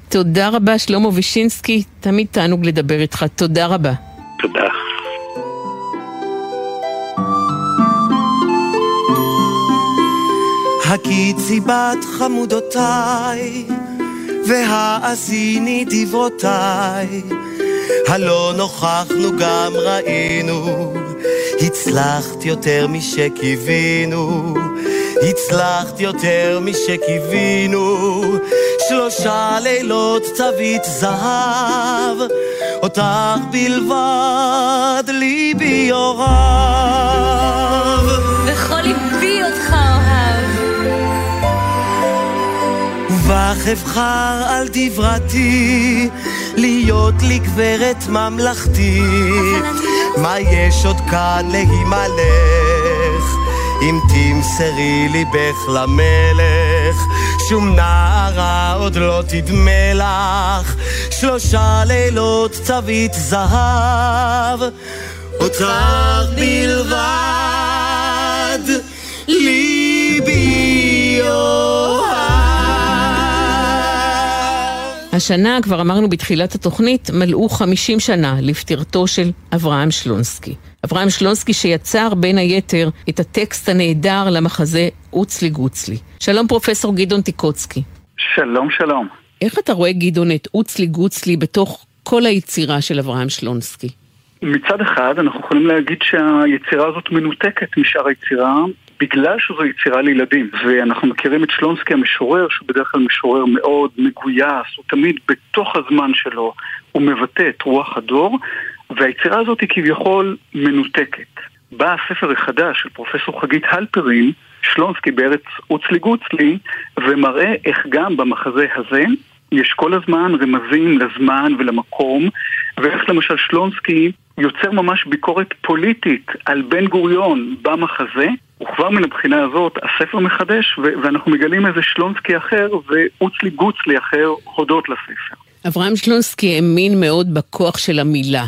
תודה רבה, שלמה וישינסקי, תמיד תענוג לדבר איתך. תודה רבה. תודה. הקיצי בת חמודותיי, והאזיני דברותיי, הלא נוכחנו גם ראינו, הצלחת יותר משקיווינו, הצלחת יותר משקיווינו, שלושה לילות צבית זהב, אותך בלבד ליבי אוהב. וכל ליבי אותך אוהב. ובך אבחר על דברתי, להיות לי גברת ממלכתי. מה יש עוד כאן להימלך? אם תמסרי ליבך למלך, שום נערה עוד לא תדמה לך. שלושה לילות צבית זהב, אותך בלבד, ליבי. השנה, כבר אמרנו בתחילת התוכנית, מלאו 50 שנה לפטירתו של אברהם שלונסקי. אברהם שלונסקי שיצר בין היתר את הטקסט הנהדר למחזה אוצלי גוצלי. שלום פרופסור גדעון טיקוצקי. שלום, שלום. איך אתה רואה, גדעון, את אוצלי גוצלי בתוך כל היצירה של אברהם שלונסקי? מצד אחד, אנחנו יכולים להגיד שהיצירה הזאת מנותקת משאר היצירה, בגלל שזו יצירה לילדים. ואנחנו מכירים את שלונסקי המשורר, שהוא בדרך כלל משורר מאוד מגויס, הוא תמיד בתוך הזמן שלו, הוא מבטא את רוח הדור, והיצירה הזאת היא כביכול מנותקת. בא הספר החדש של פרופסור חגית הלפרין, שלונסקי בארץ אוצלי גוצלי, ומראה איך גם במחזה הזה יש כל הזמן רמזים לזמן ולמקום, ואיך למשל שלונסקי יוצר ממש ביקורת פוליטית על בן גוריון במחזה, וכבר מן הבחינה הזאת הספר מחדש, ו- ואנחנו מגלים איזה שלונסקי אחר ואוצלי גוצלי אחר הודות לספר. אברהם שלונסקי האמין מאוד בכוח של המילה.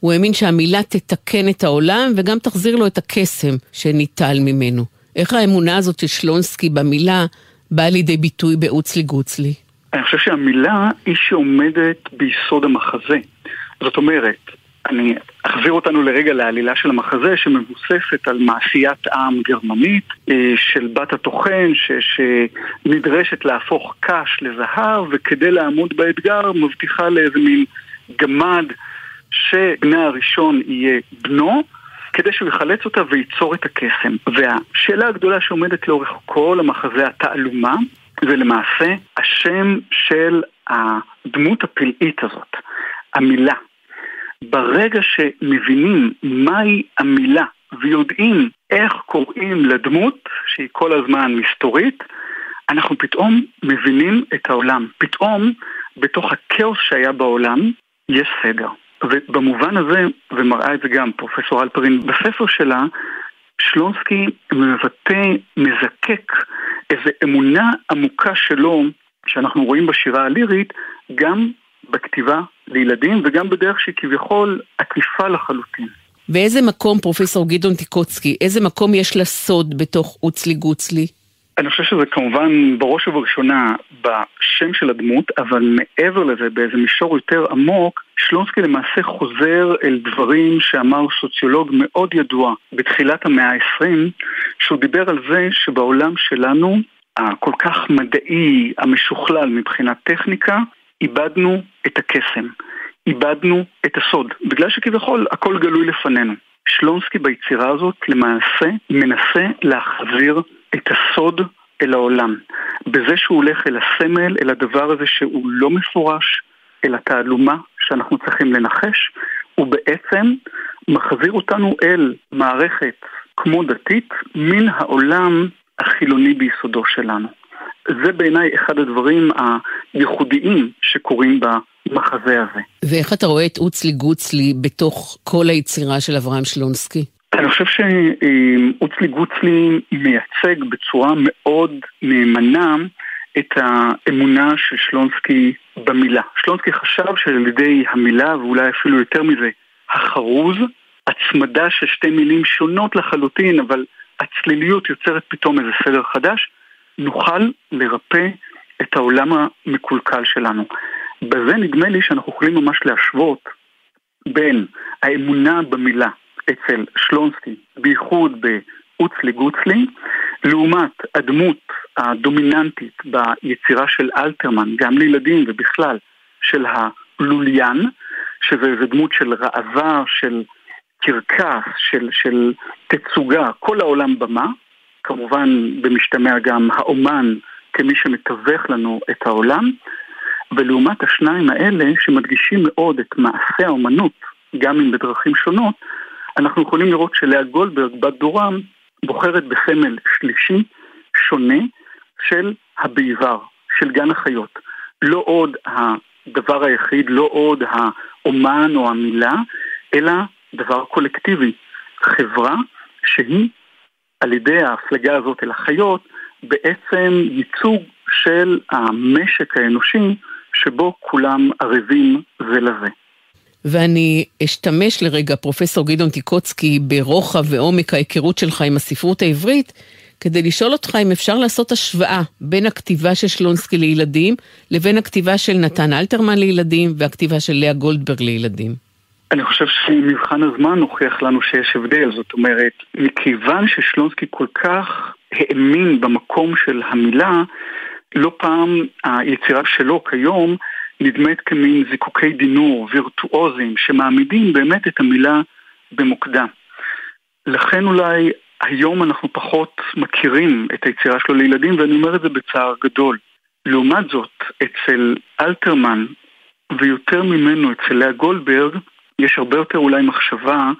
הוא האמין שהמילה תתקן את העולם וגם תחזיר לו את הקסם שניטל ממנו. איך האמונה הזאת של שלונסקי במילה באה לידי ביטוי באוצלי גוצלי? אני חושב שהמילה היא שעומדת ביסוד המחזה. זאת אומרת, אני אחזיר אותנו לרגע לעלילה של המחזה שמבוססת על מעשיית עם גרמנית אה, של בת הטוחן ש, שנדרשת להפוך קש לזהב וכדי לעמוד באתגר מבטיחה לאיזה מין גמד שבנה הראשון יהיה בנו כדי שהוא יחלץ אותה וייצור את הקסם. והשאלה הגדולה שעומדת לאורך כל המחזה התעלומה זה למעשה השם של הדמות הפלאית הזאת, המילה. ברגע שמבינים מהי המילה ויודעים איך קוראים לדמות, שהיא כל הזמן מסתורית, אנחנו פתאום מבינים את העולם. פתאום, בתוך הכאוס שהיה בעולם, יש סדר. ובמובן הזה, ומראה את זה גם פרופסור אלפרין בספר שלה, שלונסקי מבטא, מזקק איזו אמונה עמוקה שלו, שאנחנו רואים בשירה הלירית, גם בכתיבה לילדים וגם בדרך שהיא כביכול עקיפה לחלוטין. ואיזה מקום, פרופסור גדעון טיקוצקי, איזה מקום יש לסוד בתוך אוצלי גוצלי? אני חושב שזה כמובן בראש ובראשונה בשם של הדמות, אבל מעבר לזה, באיזה מישור יותר עמוק, שלונסקי למעשה חוזר אל דברים שאמר סוציולוג מאוד ידוע בתחילת המאה ה-20, שהוא דיבר על זה שבעולם שלנו, הכל כך מדעי, המשוכלל מבחינת טכניקה, איבדנו את הקסם, איבדנו את הסוד, בגלל שכביכול הכל גלוי לפנינו. שלונסקי ביצירה הזאת למעשה מנסה להחזיר את הסוד אל העולם. בזה שהוא הולך אל הסמל, אל הדבר הזה שהוא לא מפורש, אל התעלומה שאנחנו צריכים לנחש, הוא בעצם מחזיר אותנו אל מערכת כמו דתית, מן העולם החילוני ביסודו שלנו. זה בעיניי אחד הדברים הייחודיים שקורים במחזה הזה. ואיך אתה רואה את אוצלי גוצלי בתוך כל היצירה של אברהם שלונסקי? אני חושב שאוצלי גוצלי מייצג בצורה מאוד נאמנה את האמונה של שלונסקי במילה. שלונסקי חשב שעל ידי המילה, ואולי אפילו יותר מזה, החרוז, הצמדה של שתי מילים שונות לחלוטין, אבל הצליליות יוצרת פתאום איזה סדר חדש, נוכל לרפא את העולם המקולקל שלנו. בזה נדמה לי שאנחנו יכולים ממש להשוות בין האמונה במילה אצל שלונסקי, בייחוד באוצלי גוצלי, לעומת הדמות הדומיננטית ביצירה של אלתרמן, גם לילדים ובכלל, של הלוליין, שזה דמות של ראווה, של קרקס, של, של תצוגה, כל העולם במה, כמובן במשתמע גם האומן כמי שמתווך לנו את העולם, ולעומת השניים האלה שמדגישים מאוד את מעשה האומנות, גם אם בדרכים שונות, אנחנו יכולים לראות שלאה גולדברג, בת דורם, בוחרת בסמל שלישי, שונה, של הביבר, של גן החיות. לא עוד הדבר היחיד, לא עוד האומן או המילה, אלא דבר קולקטיבי. חברה שהיא על ידי ההפלגה הזאת אל החיות, בעצם ייצוג של המשק האנושי שבו כולם ערבים זה לזה. ואני אשתמש לרגע, פרופסור גדעון טיקוצקי, ברוחב ועומק ההיכרות שלך עם הספרות העברית, כדי לשאול אותך אם אפשר לעשות השוואה בין הכתיבה של שלונסקי לילדים לבין הכתיבה של נתן אלתרמן לילדים והכתיבה של לאה גולדברג לילדים. אני חושב שמבחן הזמן הוכיח לנו שיש הבדל, זאת אומרת, מכיוון ששלונסקי כל כך האמין במקום של המילה, לא פעם היצירה שלו כיום נדמת כמין זיקוקי דינור וירטואוזים שמעמידים באמת את המילה במוקדה. לכן אולי היום אנחנו פחות מכירים את היצירה שלו לילדים, ואני אומר את זה בצער גדול. לעומת זאת, אצל אלתרמן, ויותר ממנו אצל לאה גולדברג, יש הרבה יותר אולי מחשבה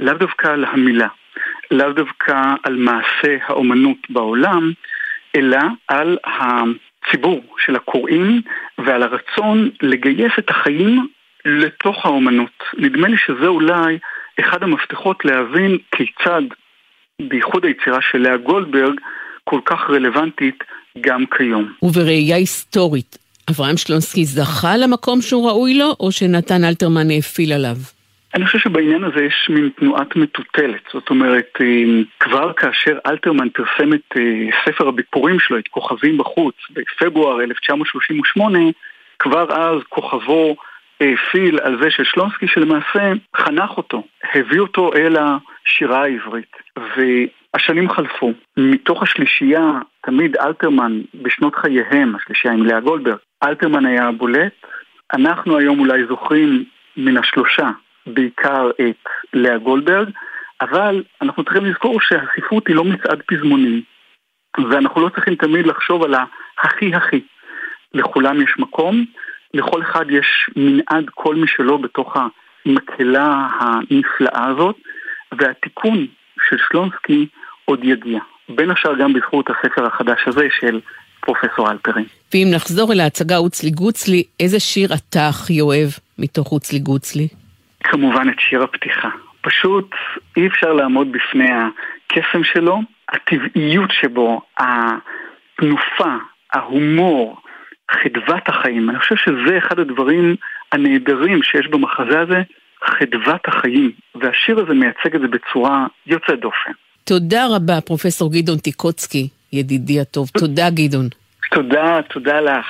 לאו דווקא על המילה, לאו דווקא על מעשה האומנות בעולם, אלא על הציבור של הקוראים ועל הרצון לגייס את החיים לתוך האומנות. נדמה לי שזה אולי אחד המפתחות להבין כיצד, בייחוד היצירה של לאה גולדברג, כל כך רלוונטית גם כיום. ובראייה היסטורית, אברהם שלונסקי זכה למקום שהוא ראוי לו, או שנתן אלתרמן האפיל עליו? אני חושב שבעניין הזה יש מין תנועת מטוטלת. זאת אומרת, אה, כבר כאשר אלתרמן פרסם את אה, ספר הביקורים שלו, את כוכבים בחוץ, בפברואר 1938, כבר אז כוכבו העפיל על זה של שלונסקי שלמעשה חנך אותו, הביא אותו אל השירה העברית. והשנים חלפו. מתוך השלישייה, תמיד אלתרמן בשנות חייהם, השלישייה עם לאה גולדברג, אלתרמן היה הבולט. אנחנו היום אולי זוכרים מן השלושה בעיקר את לאה גולדברג, אבל אנחנו צריכים לזכור שהספרות היא לא מצעד פזמונים, ואנחנו לא צריכים תמיד לחשוב על ההכי הכי. לכולם יש מקום, לכל אחד יש מנעד קול משלו בתוך המקהלה הנפלאה הזאת, והתיקון של שלונסקי עוד יגיע. בין השאר גם בזכות הספר החדש הזה של פרופסור אלפרין. ואם נחזור אל ההצגה אוצלי גוצלי, איזה שיר אתה הכי אוהב מתוך אוצלי גוצלי? כמובן את שיר הפתיחה. פשוט אי אפשר לעמוד בפני הקסם שלו, הטבעיות שבו, התנופה, ההומור, חדוות החיים. אני חושב שזה אחד הדברים הנהדרים שיש במחזה הזה, חדוות החיים. והשיר הזה מייצג את זה בצורה יוצאת דופן. תודה רבה, פרופסור גדעון טיקוצקי, ידידי הטוב. תודה, גדעון. תודה, תודה לך.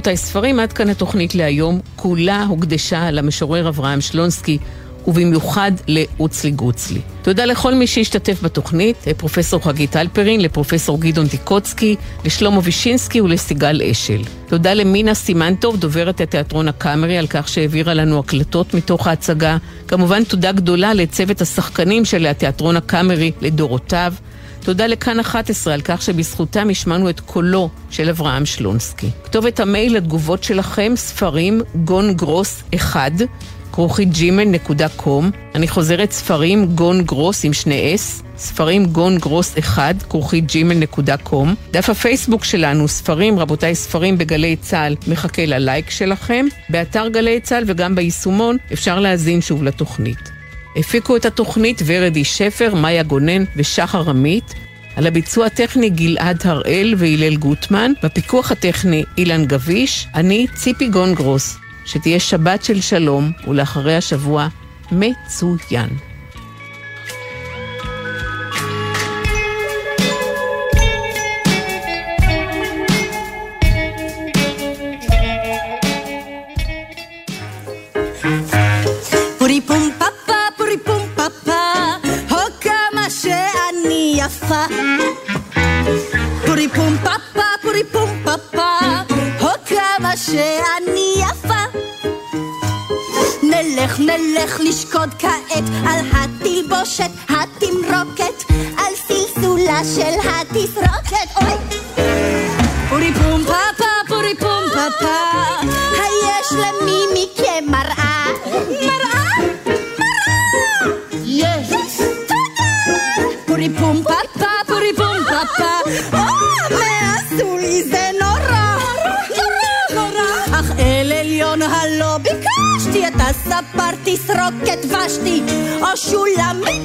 רבותיי, ספרים, עד כאן התוכנית להיום. כולה הוקדשה למשורר אברהם שלונסקי, ובמיוחד לאוצלי גוצלי. תודה לכל מי שהשתתף בתוכנית, לפרופסור חגית אלפרין, לפרופסור גדעון טיקוצקי, לשלמה וישינסקי ולסיגל אשל. תודה למינה סימנטוב, דוברת התיאטרון הקאמרי, על כך שהעבירה לנו הקלטות מתוך ההצגה. כמובן תודה גדולה לצוות השחקנים של התיאטרון הקאמרי לדורותיו. תודה לכאן 11 על כך שבזכותם השמענו את קולו של אברהם שלונסקי. כתובת המייל לתגובות שלכם, ספרים גון גרוס 1, כרוכית gmail.com. אני חוזרת ספרים גון גרוס עם שני אס, ספרים גון גרוס 1, כרוכית gmail.com. דף הפייסבוק שלנו, ספרים, רבותיי ספרים בגלי צה"ל, מחכה ללייק שלכם. באתר גלי צה"ל וגם ביישומון אפשר להאזין שוב לתוכנית. הפיקו את התוכנית ורדי שפר, מאיה גונן ושחר עמית. על הביצוע הטכני גלעד הראל והלל גוטמן, בפיקוח הטכני אילן גביש, אני ציפי גונגרוס. שתהיה שבת של שלום, ולאחרי השבוע מצוין. שאני יפה. נלך נלך לשקוד כעת על התלבושת התמרוקת, על סלסולה של התסרוקת, אוי! פורי פום פפה, פורי פום פפה, היש תסרוקת ושתי,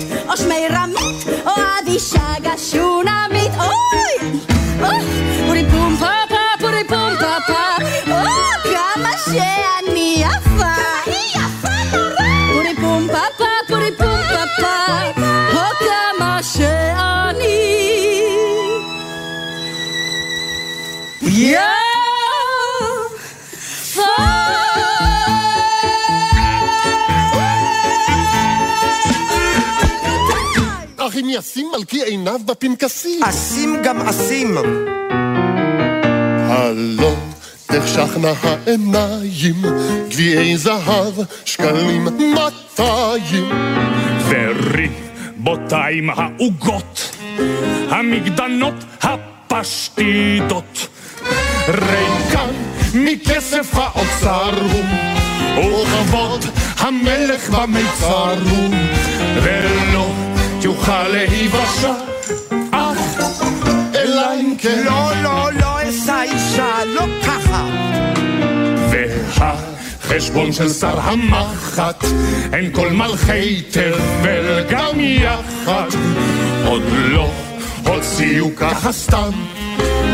ישים מלכי עיניו בפנקסים. אשים גם אשים. הלא תחשכנה העיניים, גביעי זהב, שקלים מאתיים. וריבותיים העוגות, המגדנות הפשטידות. ריקן מכסף האוצר הוא, וכבוד המלך במיצר הוא, ולא תוכל להיוושע, אך אלא אם כן. לא, לא, לא אשא אישה, לא ככה. והחשבון של שר המחט, אין כל מלכי תבל גם יחד. עוד לא הוציאו ככה סתם,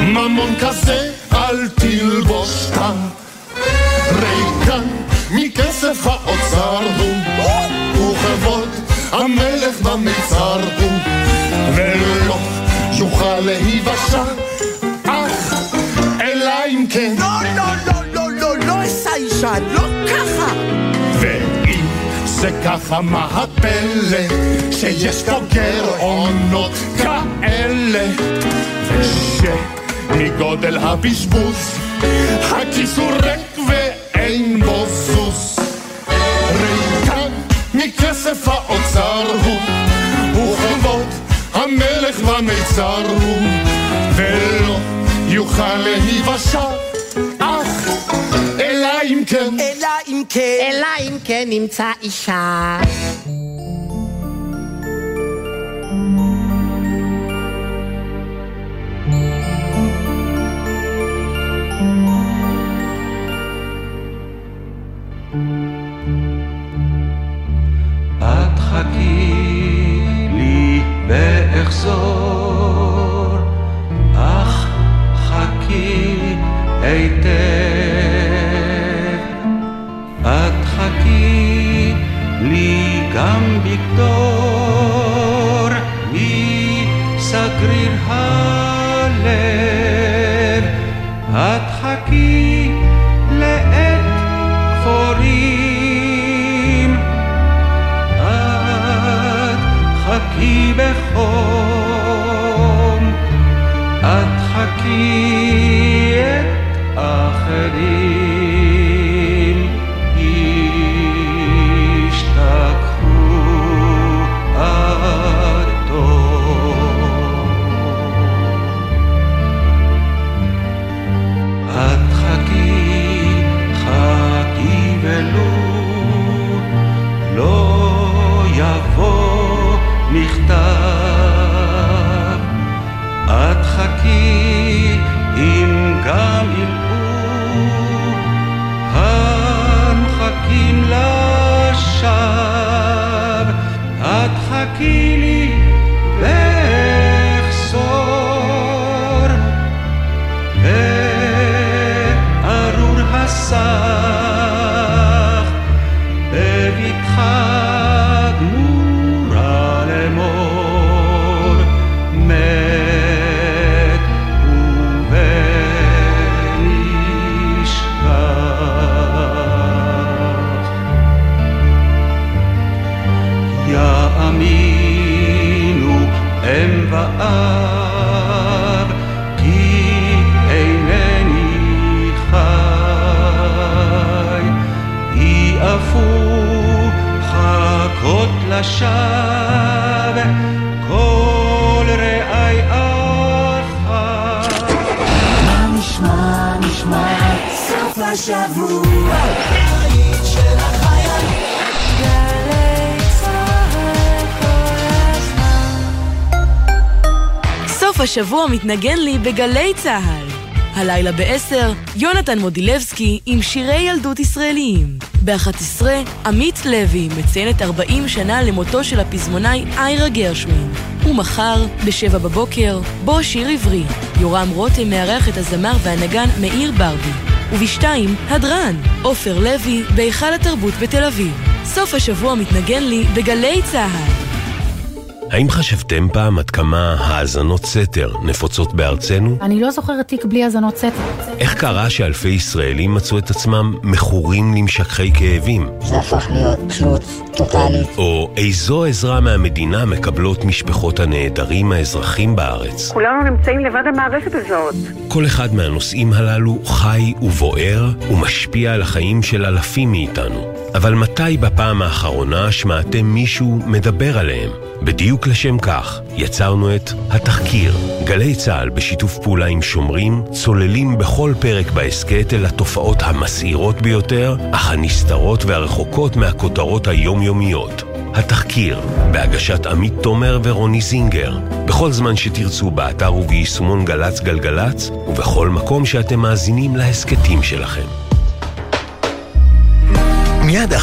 ממון כזה אל תלבוש סתם. ריקן מכסף האוצר הוא, וכבוד המלך במצר הוא, ולא יוכל להיוושע, אך אלא אם כן. לא, לא, לא, לא, לא, לא אשא אישה, לא ככה. ואם זה ככה מה הפלא, שיש פה גירעונות כאלה, ושמגודל הבזבוז, הכיס הוא ריק ואין בו מכסף האוצר הוא, וכבוד המלך במיצר הוא, ולא יוכל להיוושע, אך אלא אם כן. אלא אם כן. אלא אם כן נמצא אישה. ואחזור, אך חכי היטב. את חכי לי גם בקדור, מסגריר הלב. את חכי לעת כפורים. את חכי בחום, חכות לשווא, כל רעי אחי. מה נשמע, נשמע, סוף השבוע. היית של החייל. גלי צהל כל הזמן. סוף השבוע מתנגן לי בגלי צהל. הלילה בעשר, יונתן מודילבסקי עם שירי ילדות ישראליים. ב-11, עמית לוי מציינת 40 שנה למותו של הפזמונאי איירה גרשווין. ומחר, ב-7 בבוקר, בוא שיר עברי. יורם רותם מארח את הזמר והנגן מאיר ברבי. ובשתיים, הדרן, עופר לוי, בהיכל התרבות בתל אביב. סוף השבוע מתנגן לי בגלי צהל. האם חשבתם פעם עד כמה האזנות סתר נפוצות בארצנו? אני לא זוכרת תיק בלי האזנות סתר. איך קרה שאלפי ישראלים מצאו את עצמם מכורים למשככי כאבים? זה הפך להיות תלות טוטאלית. או איזו עזרה מהמדינה מקבלות משפחות הנעדרים האזרחים בארץ? כולנו נמצאים לבד המערכת הזאת. כל אחד מהנושאים הללו חי ובוער ומשפיע על החיים של אלפים מאיתנו. אבל מתי בפעם האחרונה שמעתם מישהו מדבר עליהם? בדיוק לשם כך יצרנו את התחקיר. גלי צה"ל בשיתוף פעולה עם שומרים צוללים בכל פרק בהסכת אל התופעות המסעירות ביותר, אך הנסתרות והרחוקות מהכותרות היומיומיות. התחקיר, בהגשת עמית תומר ורוני זינגר, בכל זמן שתרצו באתר וביישומון גל"צ גלגלצ, ובכל מקום שאתם מאזינים להסכתים שלכם. מיד